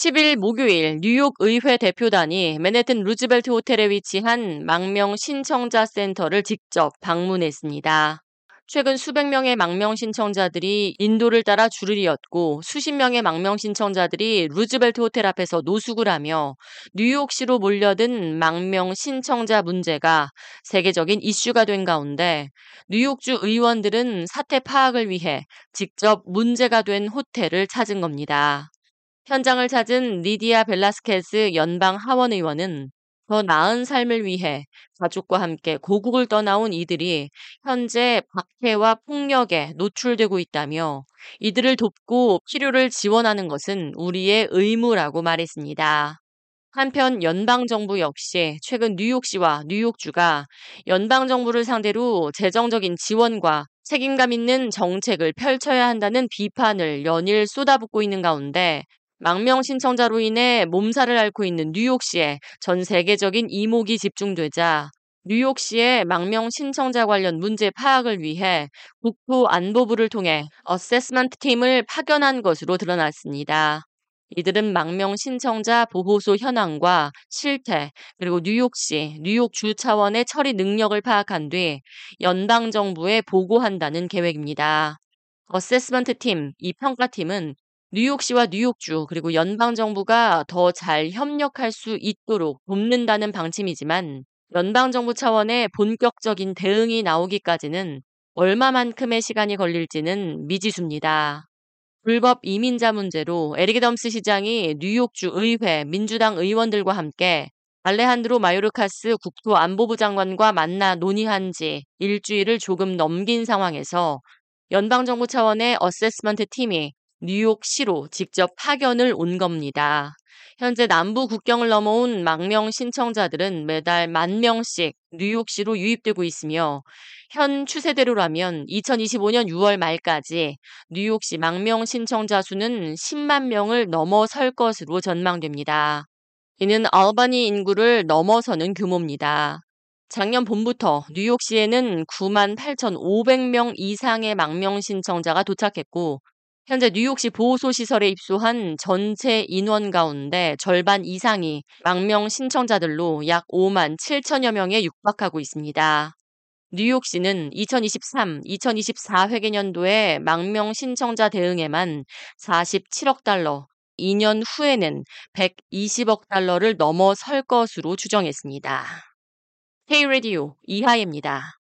10일 목요일 뉴욕 의회 대표단이 맨해튼 루즈벨트 호텔에 위치한 망명 신청자 센터를 직접 방문했습니다. 최근 수백 명의 망명 신청자들이 인도를 따라 줄을 이었고 수십 명의 망명 신청자들이 루즈벨트 호텔 앞에서 노숙을 하며 뉴욕시로 몰려든 망명 신청자 문제가 세계적인 이슈가 된 가운데 뉴욕주 의원들은 사태 파악을 위해 직접 문제가 된 호텔을 찾은 겁니다. 현장을 찾은 리디아 벨라스케스 연방 하원 의원은 더 나은 삶을 위해 가족과 함께 고국을 떠나온 이들이 현재 박해와 폭력에 노출되고 있다며 이들을 돕고 필요를 지원하는 것은 우리의 의무라고 말했습니다. 한편 연방정부 역시 최근 뉴욕시와 뉴욕주가 연방정부를 상대로 재정적인 지원과 책임감 있는 정책을 펼쳐야 한다는 비판을 연일 쏟아붓고 있는 가운데 망명 신청자로 인해 몸살을 앓고 있는 뉴욕시에 전 세계적인 이목이 집중되자 뉴욕시의 망명 신청자 관련 문제 파악을 위해 국토안보부를 통해 어세스먼트 팀을 파견한 것으로 드러났습니다. 이들은 망명 신청자 보호소 현황과 실태, 그리고 뉴욕시, 뉴욕주 차원의 처리 능력을 파악한 뒤 연방정부에 보고한다는 계획입니다. 어세스먼트 팀, 이 평가팀은 뉴욕시와 뉴욕주 그리고 연방 정부가 더 잘 협력할 수 있도록 돕는다는 방침이지만 연방 정부 차원의 본격적인 대응이 나오기까지는 얼마만큼의 시간이 걸릴지는 미지수입니다. 불법 이민자 문제로 에리게 덤스 시장이 뉴욕주 의회 민주당 의원들과 함께 알레한드로 마요르카스 국토안보부 장관과 만나 논의한 지 일주일을 조금 넘긴 상황에서 연방정부 차원의 어세스먼트 팀이 뉴욕시로 직접 파견을 온 겁니다. 현재 남부 국경을 넘어온 망명 신청자들은 매달 만 명씩 뉴욕시로 유입되고 있으며 현 추세대로라면 2025년 6월 말까지 뉴욕시 망명 신청자 수는 10만 명을 넘어설 것으로 전망됩니다. 이는 알바니 인구를 넘어서는 규모입니다. 작년 봄부터 뉴욕시에는 9만 8,500명 이상의 망명 신청자가 도착했고 현재 뉴욕시 보호소 시설에 입소한 전체 인원 가운데 절반 이상이 망명 신청자들로 약 5만 7천여 명에 육박하고 있습니다. 뉴욕시는 2023, 2024 회계년도에 망명 신청자 대응에만 47억 달러, 2년 후에는 120억 달러를 넘어설 것으로 추정했습니다. K-Radio 이하입니다.